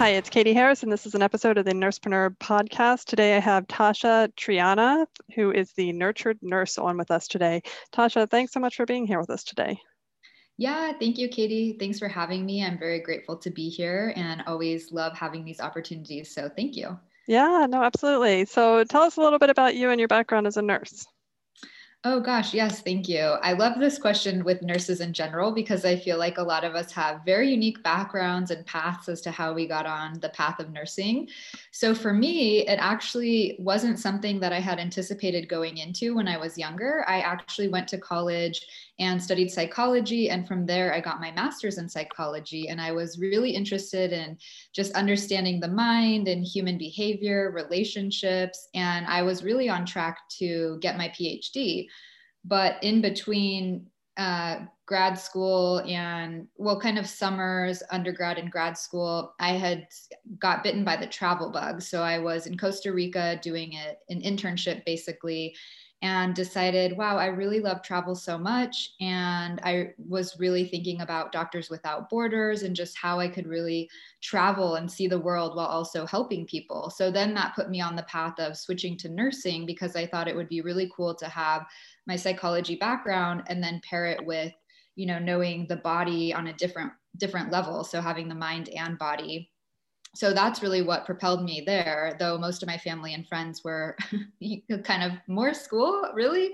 Hi, it's Katie Harris, and this is an episode of the Nursepreneur podcast. Today I have Tasha Triana, who is the Nurtured Nurse, on with us today. Tasha, thanks so much for being here with us today. Yeah, thank you, Katie. Thanks for having me. I'm very grateful to be here and always love having these opportunities. So thank you. Yeah, no, absolutely. So tell us a little bit about you and your background as a nurse. Oh gosh, yes, thank you. I love this question with nurses in general because I feel like a lot of us have very unique backgrounds and paths as to how we got on the path of nursing. So for me, it actually wasn't something that I had anticipated going into when I was younger. I actually went to college and studied psychology. And from there, I got my master's in psychology. And I was really interested in just understanding the mind and human behavior, relationships. And I was really on track to get my PhD. But in between uh, grad school and well kind of summers undergrad and grad school i had got bitten by the travel bug so i was in costa rica doing it an internship basically and decided, wow, I really love travel so much. And I was really thinking about Doctors Without Borders and just how I could really travel and see the world while also helping people. So then that put me on the path of switching to nursing because I thought it would be really cool to have my psychology background and then pair it with, you know, knowing the body on a different different level. So having the mind and body so that's really what propelled me there though most of my family and friends were kind of more school really.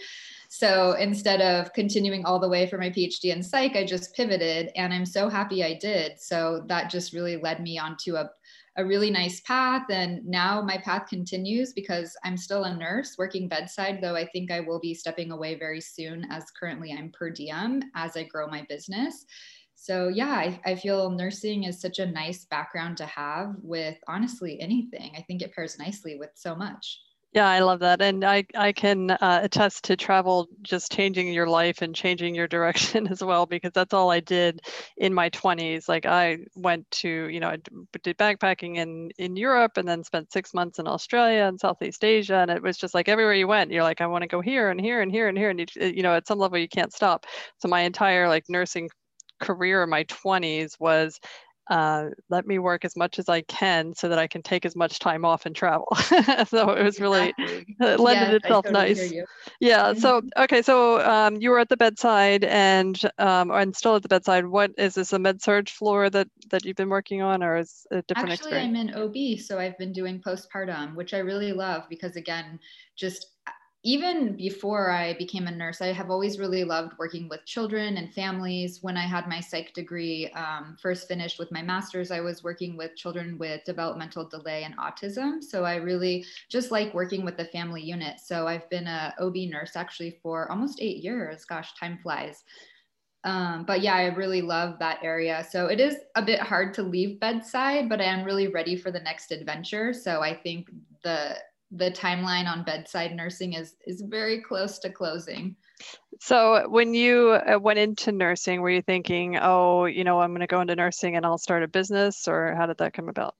So instead of continuing all the way for my phd in psych i just pivoted and i'm so happy i did. So that just really led me onto a, a really nice path and now my path continues because i'm still a nurse working bedside though i think i will be stepping away very soon as currently i'm per diem as i grow my business so yeah I, I, feel nursing is such a nice background to have with honestly anything. I think it pairs nicely with so much. Yeah i love that. And i i can uh, attest to travel just changing your life and changing your direction as well because that's all i did in my 20s like i went to you know i did backpacking in in europe and then spent six months in australia and southeast asia. And it was just like everywhere you went you're like i want to go here and here and here and here. And you, you know at some level you can't stop. So my entire like nursing career in my 20s was uh, let me work as much as I can so that I can take as much time off and travel. so it was really exactly. it lended yes, itself totally nice. Yeah. So okay. So um, you were at the bedside and um, and still at the bedside. What is this a med surg floor that that you've been working on, or is it a different Actually, experience? I'm in OB, so I've been doing postpartum, which I really love because again, just even before I became a nurse, I have always really loved working with children and families. When I had my psych degree um, first finished with my master's, I was working with children with developmental delay and autism. So I really just like working with the family unit. So I've been a OB nurse actually for almost eight years. Gosh, time flies. Um, but yeah, I really love that area. So it is a bit hard to leave bedside, but I am really ready for the next adventure. So I think the the timeline on bedside nursing is is very close to closing. So when you uh, went into nursing, were you thinking, "Oh, you know, I'm going to go into nursing and I'll start a business," or how did that come about?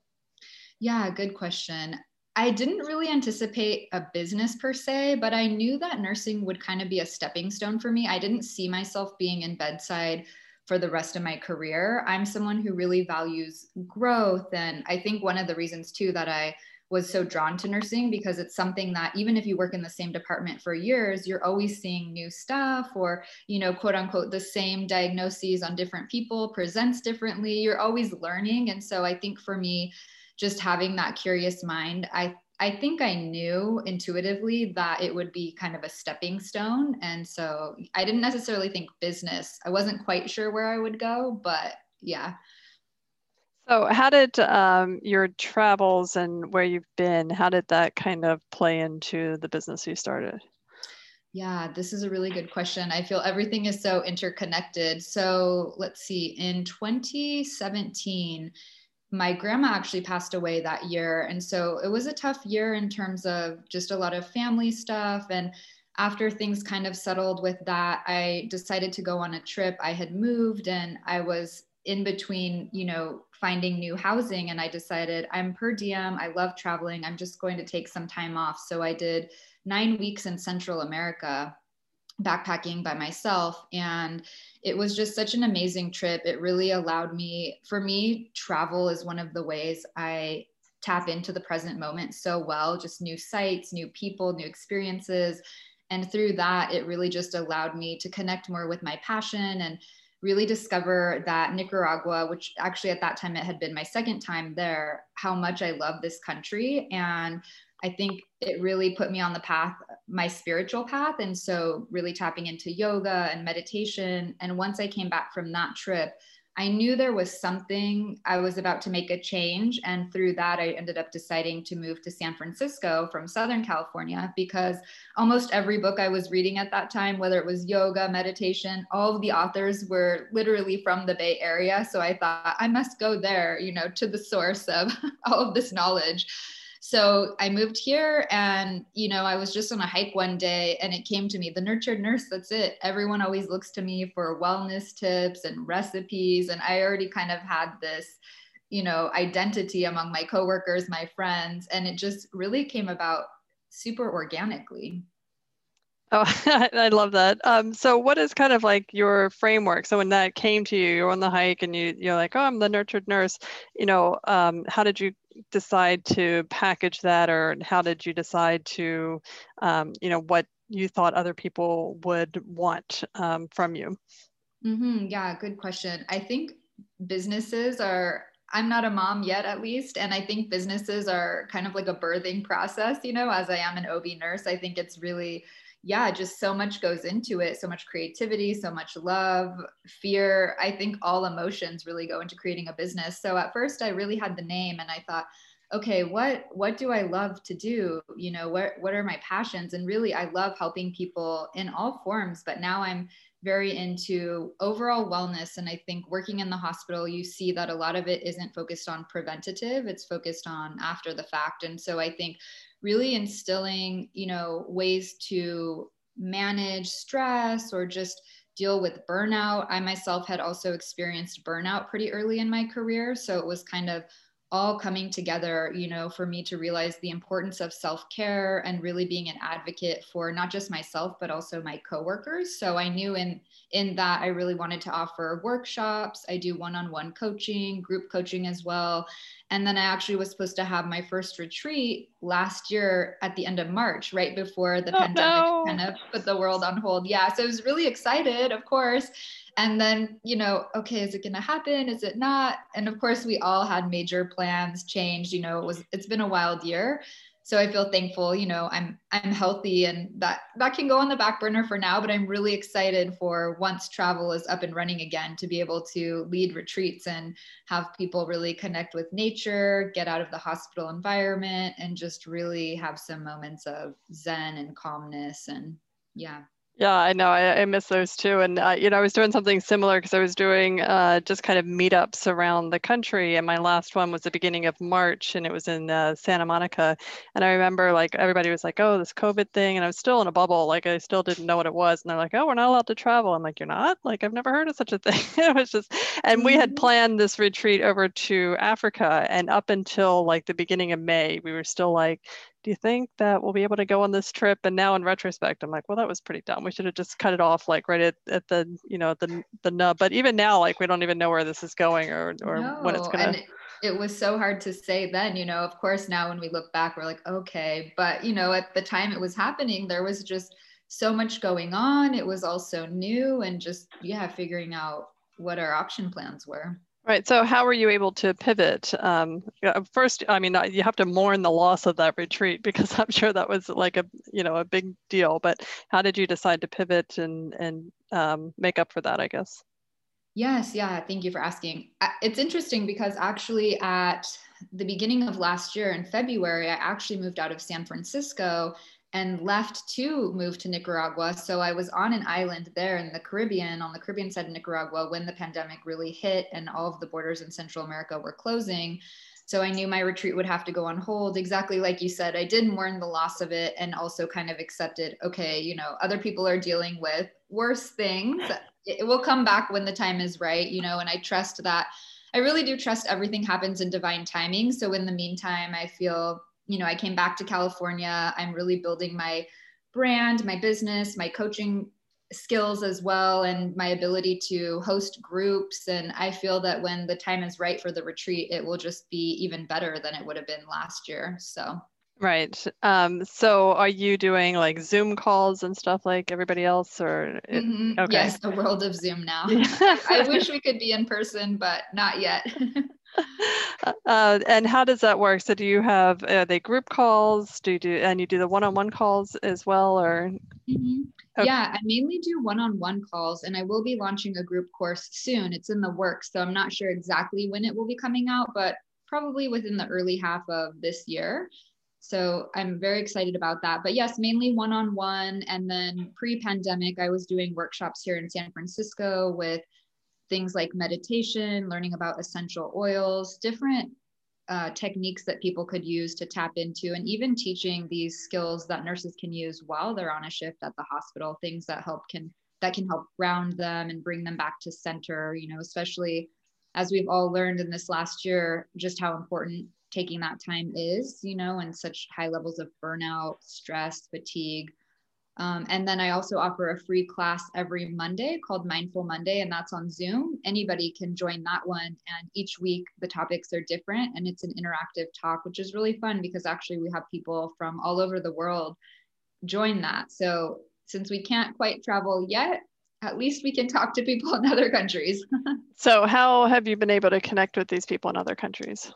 Yeah, good question. I didn't really anticipate a business per se, but I knew that nursing would kind of be a stepping stone for me. I didn't see myself being in bedside for the rest of my career. I'm someone who really values growth. And I think one of the reasons, too, that I was so drawn to nursing because it's something that even if you work in the same department for years you're always seeing new stuff or you know quote unquote the same diagnoses on different people presents differently you're always learning and so i think for me just having that curious mind i I think I knew intuitively that it would be kind of a stepping stone. And so I didn't necessarily think business. I wasn't quite sure where I would go, but yeah. So, how did um, your travels and where you've been, how did that kind of play into the business you started? Yeah, this is a really good question. I feel everything is so interconnected. So, let's see, in 2017, my grandma actually passed away that year. And so it was a tough year in terms of just a lot of family stuff. And after things kind of settled with that, I decided to go on a trip. I had moved and I was in between, you know, finding new housing. And I decided I'm per diem. I love traveling. I'm just going to take some time off. So I did nine weeks in Central America backpacking by myself and it was just such an amazing trip it really allowed me for me travel is one of the ways i tap into the present moment so well just new sights new people new experiences and through that it really just allowed me to connect more with my passion and really discover that Nicaragua, which actually at that time it had been my second time there, how much I love this country. And I think it really put me on the path, my spiritual path. And so, really tapping into yoga and meditation. And once I came back from that trip, I knew there was something I was about to make a change. And through that, I ended up deciding to move to San Francisco from Southern California because almost every book I was reading at that time, whether it was yoga, meditation, all of the authors were literally from the Bay Area. So I thought I must go there, you know, to the source of all of this knowledge. So I moved here and, you know, I was just on a hike one day and it came to me, the nurtured nurse, that's it. Everyone always looks to me for wellness tips and recipes. And I already kind of had this, you know, identity among my coworkers, my friends, and it just really came about super organically. Oh, I love that. Um, so what is kind of like your framework? So when that came to you, you're on the hike and you, you're like, oh, I'm the nurtured nurse, you know, um, how did you decide to package that or how did you decide to um, you know what you thought other people would want um, from you mm-hmm. yeah good question i think businesses are i'm not a mom yet at least and i think businesses are kind of like a birthing process you know as i am an ob nurse i think it's really yeah, just so much goes into it, so much creativity, so much love, fear. I think all emotions really go into creating a business. So at first I really had the name and I thought, okay, what what do I love to do? You know, what what are my passions? And really I love helping people in all forms, but now I'm very into overall wellness. And I think working in the hospital you see that a lot of it isn't focused on preventative, it's focused on after the fact. And so I think really instilling you know ways to manage stress or just deal with burnout. I myself had also experienced burnout pretty early in my career. So it was kind of all coming together, you know, for me to realize the importance of self-care and really being an advocate for not just myself but also my coworkers. So I knew in in that I really wanted to offer workshops. I do one-on-one coaching, group coaching as well. And then I actually was supposed to have my first retreat last year at the end of March, right before the oh, pandemic no. kind of put the world on hold. Yeah, so I was really excited, of course and then you know okay is it going to happen? Is it not? And of course we all had major plans changed you know it was it's been a wild year. So i feel thankful you know i'm i'm healthy and that that can go on the back burner for now but i'm really excited for once travel is up and running again to be able to lead retreats and have people really connect with nature get out of the hospital environment and just really have some moments of zen and calmness and yeah yeah, I know. I, I miss those too. And, uh, you know, I was doing something similar because I was doing uh, just kind of meetups around the country. And my last one was the beginning of March and it was in uh, Santa Monica. And I remember like everybody was like, oh, this COVID thing. And I was still in a bubble. Like I still didn't know what it was. And they're like, oh, we're not allowed to travel. I'm like, you're not? Like, I've never heard of such a thing. it was just, and we had mm-hmm. planned this retreat over to Africa. And up until like the beginning of May, we were still like, do you think that we'll be able to go on this trip? And now in retrospect, I'm like, well, that was pretty dumb. We should have just cut it off like right at, at the, you know, the, the nub. But even now, like, we don't even know where this is going or, or no, when it's going to. And it was so hard to say then, you know, of course, now when we look back, we're like, okay. But, you know, at the time it was happening, there was just so much going on. It was also new and just, yeah, figuring out what our option plans were. Right. So, how were you able to pivot? Um, first, I mean, you have to mourn the loss of that retreat because I'm sure that was like a you know a big deal. But how did you decide to pivot and and um, make up for that? I guess. Yes. Yeah. Thank you for asking. It's interesting because actually, at the beginning of last year in February, I actually moved out of San Francisco and left to move to Nicaragua. So I was on an island there in the Caribbean, on the Caribbean side of Nicaragua, when the pandemic really hit and all of the borders in Central America were closing. So I knew my retreat would have to go on hold. Exactly like you said, I did mourn the loss of it and also kind of accepted, okay, you know, other people are dealing with worse things. It will come back when the time is right, you know, and I trust that. I really do trust everything happens in divine timing. So in the meantime, I feel, you know, I came back to California. I'm really building my brand, my business, my coaching skills as well and my ability to host groups and i feel that when the time is right for the retreat it will just be even better than it would have been last year so right um, so are you doing like zoom calls and stuff like everybody else or it, mm-hmm. okay. yes the world of zoom now i wish we could be in person but not yet uh, and how does that work so do you have are they group calls do you do and you do the one-on-one calls as well or mm-hmm. Okay. Yeah, I mainly do one on one calls and I will be launching a group course soon. It's in the works. So I'm not sure exactly when it will be coming out, but probably within the early half of this year. So I'm very excited about that. But yes, mainly one on one. And then pre pandemic, I was doing workshops here in San Francisco with things like meditation, learning about essential oils, different uh, techniques that people could use to tap into, and even teaching these skills that nurses can use while they're on a shift at the hospital. Things that help can that can help ground them and bring them back to center. You know, especially as we've all learned in this last year, just how important taking that time is. You know, and such high levels of burnout, stress, fatigue. Um, and then I also offer a free class every Monday called Mindful Monday, and that's on Zoom. Anybody can join that one. And each week the topics are different, and it's an interactive talk, which is really fun because actually we have people from all over the world join that. So since we can't quite travel yet, at least we can talk to people in other countries. so, how have you been able to connect with these people in other countries?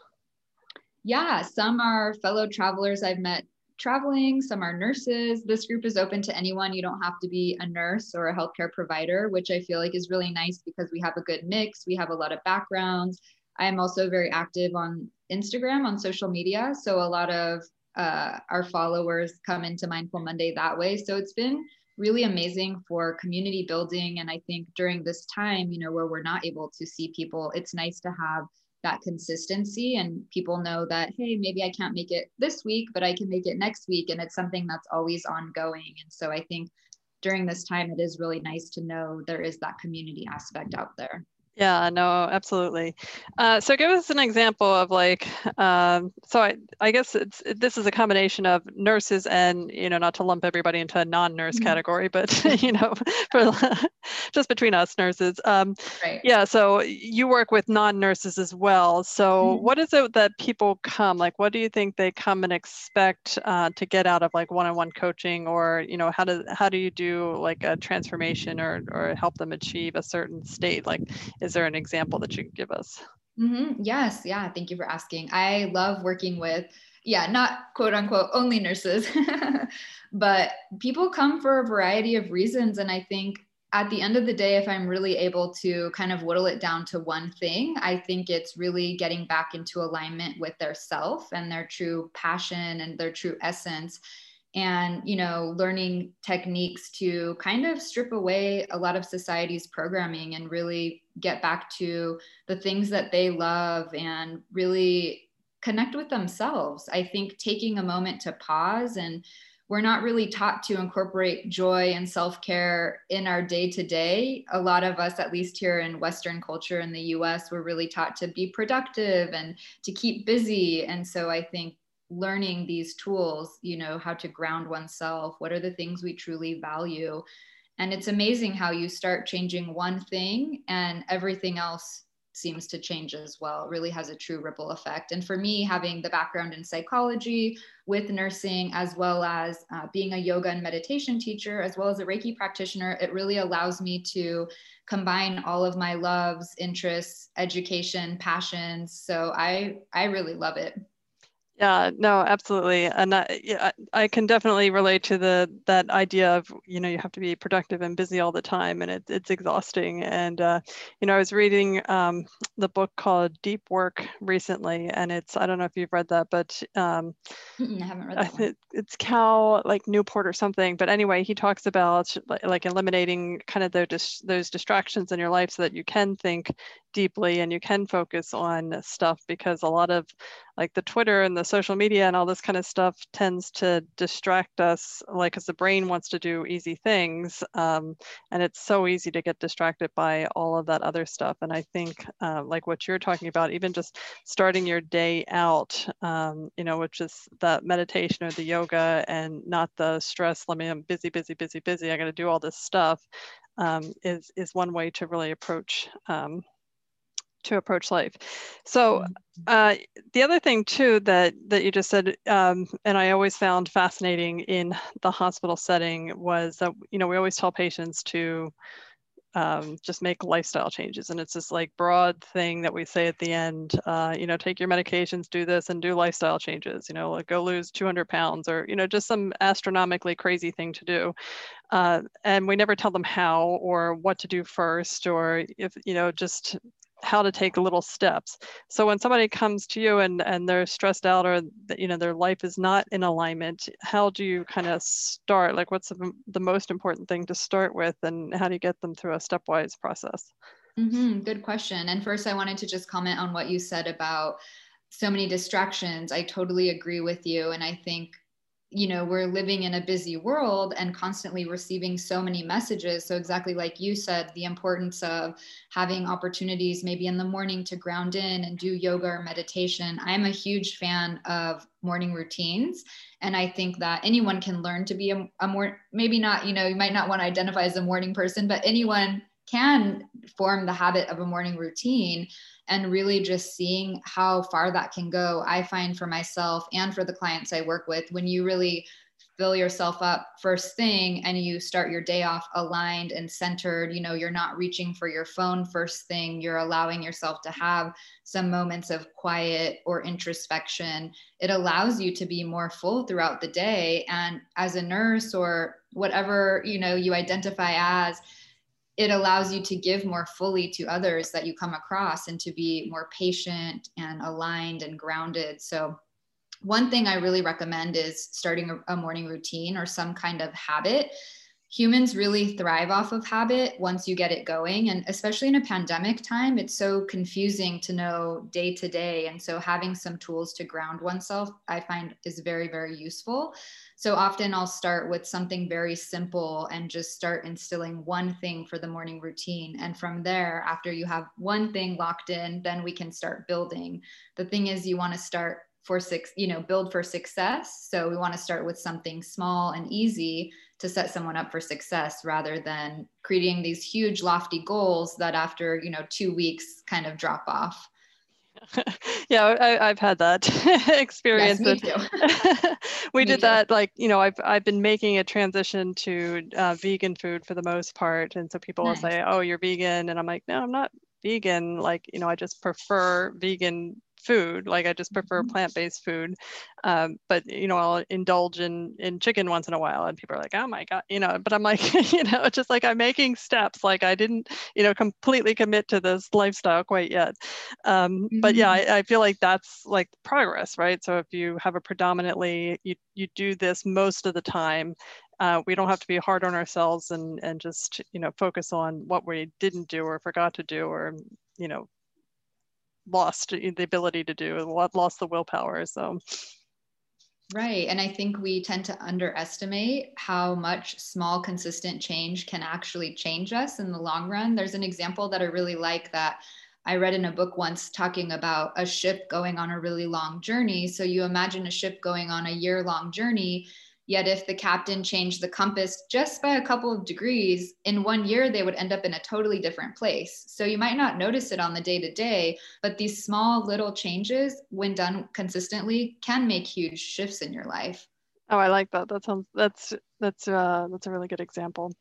Yeah, some are fellow travelers I've met traveling, some are nurses. This group is open to anyone. You don't have to be a nurse or a healthcare provider, which I feel like is really nice because we have a good mix. We have a lot of backgrounds. I am also very active on Instagram, on social media. So a lot of uh, our followers come into Mindful Monday that way. So it's been really amazing for community building. And I think during this time, you know, where we're not able to see people, it's nice to have that consistency and people know that hey maybe i can't make it this week but i can make it next week. And it's something that's always ongoing. And so i think during this time it is really nice to know there is that community aspect out there yeah, no, absolutely. Uh, so give us an example of like, um, so I, I guess it's this is a combination of nurses and you know not to lump everybody into a non-nurse mm-hmm. category, but you know, for just between us nurses. Um, right. Yeah. So you work with non-nurses as well. So mm-hmm. what is it that people come like? What do you think they come and expect uh, to get out of like one-on-one coaching, or you know, how do how do you do like a transformation or or help them achieve a certain state? Like, is is there an example that you can give us? Mm-hmm. Yes. Yeah. Thank you for asking. I love working with, yeah, not quote unquote only nurses, but people come for a variety of reasons. And I think at the end of the day, if I'm really able to kind of whittle it down to one thing, I think it's really getting back into alignment with their self and their true passion and their true essence and you know learning techniques to kind of strip away a lot of society's programming and really get back to the things that they love and really connect with themselves. I think taking a moment to pause and we're not really taught to incorporate joy and self-care in our day-to-day. A lot of us at least here in western culture in the us we're really taught to be productive and to keep busy. And so i think learning these tools, you know, how to ground oneself, what are the things we truly value. And it's amazing how you start changing one thing and everything else seems to change as well. Really has a true ripple effect. And for me, having the background in psychology with nursing, as well as uh, being a yoga and meditation teacher, as well as a Reiki practitioner, it really allows me to combine all of my loves, interests, education, passions. So I I really love it. Yeah, no, absolutely, and I, yeah, I can definitely relate to the that idea of you know you have to be productive and busy all the time, and it, it's exhausting. And uh, you know, I was reading um, the book called Deep Work recently, and it's I don't know if you've read that, but um, I haven't read that. One. It's Cal like Newport or something. But anyway, he talks about like, like eliminating kind of those those distractions in your life so that you can think deeply and you can focus on stuff because a lot of like the Twitter and the social media and all this kind of stuff tends to distract us, like because the brain wants to do easy things. Um, and it's so easy to get distracted by all of that other stuff. And I think uh, like what you're talking about, even just starting your day out, um, you know, which is the meditation or the yoga and not the stress, let me, I'm busy, busy, busy, busy. I got to do all this stuff. Um, is is one way to really approach um, to approach life. So mm-hmm. uh, the other thing too that that you just said, um, and I always found fascinating in the hospital setting was that you know we always tell patients to um, just make lifestyle changes, and it's this like broad thing that we say at the end. Uh, you know, take your medications, do this, and do lifestyle changes. You know, like go lose 200 pounds, or you know, just some astronomically crazy thing to do. Uh, and we never tell them how or what to do first, or if you know, just how to take little steps. So when somebody comes to you and, and they're stressed out or you know their life is not in alignment, how do you kind of start? Like what's the, the most important thing to start with and how do you get them through a stepwise process? Mm-hmm, good question. And first I wanted to just comment on what you said about so many distractions. I totally agree with you. And I think you know we're living in a busy world and constantly receiving so many messages. So exactly like you said the importance of having opportunities maybe in the morning to ground in and do yoga or meditation. I'm a huge fan of morning routines. And i think that anyone can learn to be a, a more maybe not you know you might not want to identify as a morning person but anyone can form the habit of a morning routine and really just seeing how far that can go. I find for myself and for the clients I work with, when you really fill yourself up first thing and you start your day off aligned and centered, you know, you're not reaching for your phone first thing, you're allowing yourself to have some moments of quiet or introspection. It allows you to be more full throughout the day. And as a nurse or whatever, you know, you identify as, it allows you to give more fully to others that you come across and to be more patient and aligned and grounded. So, one thing I really recommend is starting a, morning routine or some kind of habit. Humans really thrive off of habit once you get it going and especially in a pandemic time it's so confusing to know day to day. And so having some tools to ground oneself i find is very very useful so often i'll start with something very simple and just start instilling one thing for the morning routine. And from there after you have one thing locked in then we can start building. The thing is you want to start for six you know build for success. So we want to start with something small and easy to set someone up for success rather than creating these huge lofty goals that after you know two weeks kind of drop off yeah I, have had that experience yes, we me did too. that like you know I've, I've been making a transition to uh, vegan food for the most part and so people nice. will say oh you're vegan and i'm like no i'm not vegan like you know i just prefer vegan food. Like I just prefer mm-hmm. plant-based food. Um, but you know, I'll indulge in in chicken once in a while, and people are like, "Oh my god," you know. But I'm like, you know, it's just like I'm making steps. Like I didn't, you know, completely commit to this lifestyle quite yet. Um, mm-hmm. But yeah, mm-hmm. I, I feel like that's like progress, right? So if you have a predominantly you you do this most of the time uh, we don't have to be hard on ourselves and and just you know focus on what we didn't do or forgot to do or you know lost the ability to do, lost the willpower. So. Right. And I think we tend to underestimate how much small, consistent change can actually change us in the long run. There's an example that I really like that I read in a book once talking about a ship going on a really long journey. So you imagine a ship going on a year long journey Yet, if the captain changed the compass just by a couple of degrees, in one year they would end up in a totally different place. So you might not notice it on the day to day, but these small little changes, when done consistently, can make huge shifts in your life. Oh, I like that. That sounds that's that's uh, that's a really good example.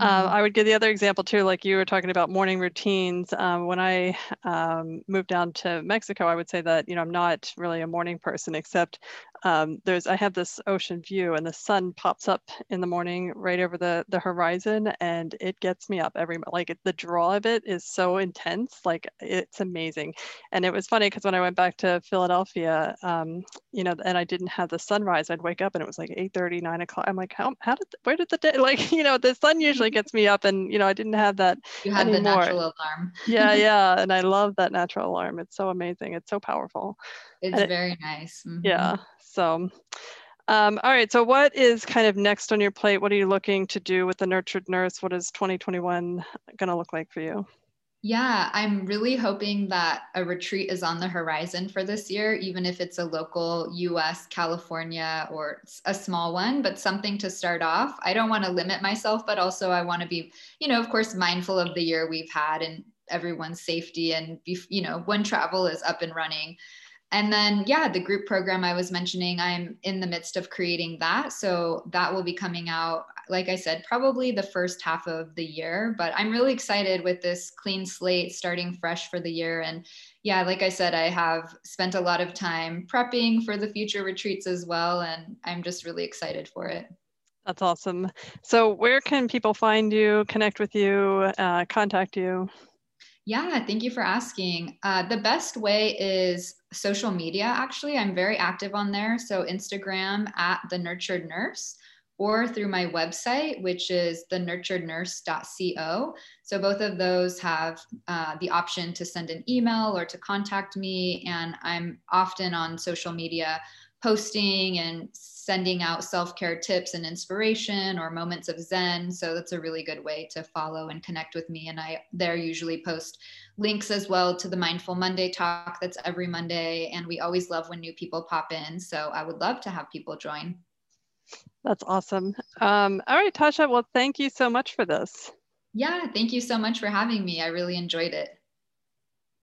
Uh, mm-hmm. I would give the other example too, like you were talking about morning routines. Um, when I um, moved down to Mexico, I would say that you know I'm not really a morning person, except um, there's I have this ocean view and the sun pops up in the morning right over the the horizon and it gets me up every like the draw of it is so intense like it's amazing and it was funny because when I went back to Philadelphia um, you know and I didn't have the sunrise I'd wake up and it was like 8 30 9 o'clock I'm like how, how did where did the day like you know the sun usually gets me up and you know I didn't have that you had anymore. the natural alarm. Yeah yeah and I love that natural alarm. It's so amazing. It's so powerful. It's and very it, nice. Mm-hmm. yeah so um, all right so what is kind of next on your plate? What are you looking to do with the nurtured nurse? What is 2021 going to look like for you yeah, I'm really hoping that a retreat is on the horizon for this year, even if it's a local US, California, or a small one, but something to start off. I don't want to limit myself, but also I want to be, you know, of course, mindful of the year we've had and everyone's safety and, be, you know, when travel is up and running. And then, yeah, the group program I was mentioning, I'm in the midst of creating that. So that will be coming out, like I said, probably the first half of the year. But I'm really excited with this clean slate starting fresh for the year. And yeah, like I said, I have spent a lot of time prepping for the future retreats as well. And I'm just really excited for it. That's awesome. So, where can people find you, connect with you, uh, contact you? Yeah, thank you for asking. Uh, the best way is social media, actually. I'm very active on there. So, Instagram at the nurtured nurse or through my website, which is thenurturednurse.co. So, both of those have uh, the option to send an email or to contact me. And I'm often on social media posting and sending out self-care tips and inspiration or moments of zen so that's a really good way to follow and connect with me and i there usually post links as well to the mindful monday talk that's every monday and we always love when new people pop in so i would love to have people join that's awesome. Um, all right tasha well thank you so much for this. Yeah thank you so much for having me. I really enjoyed it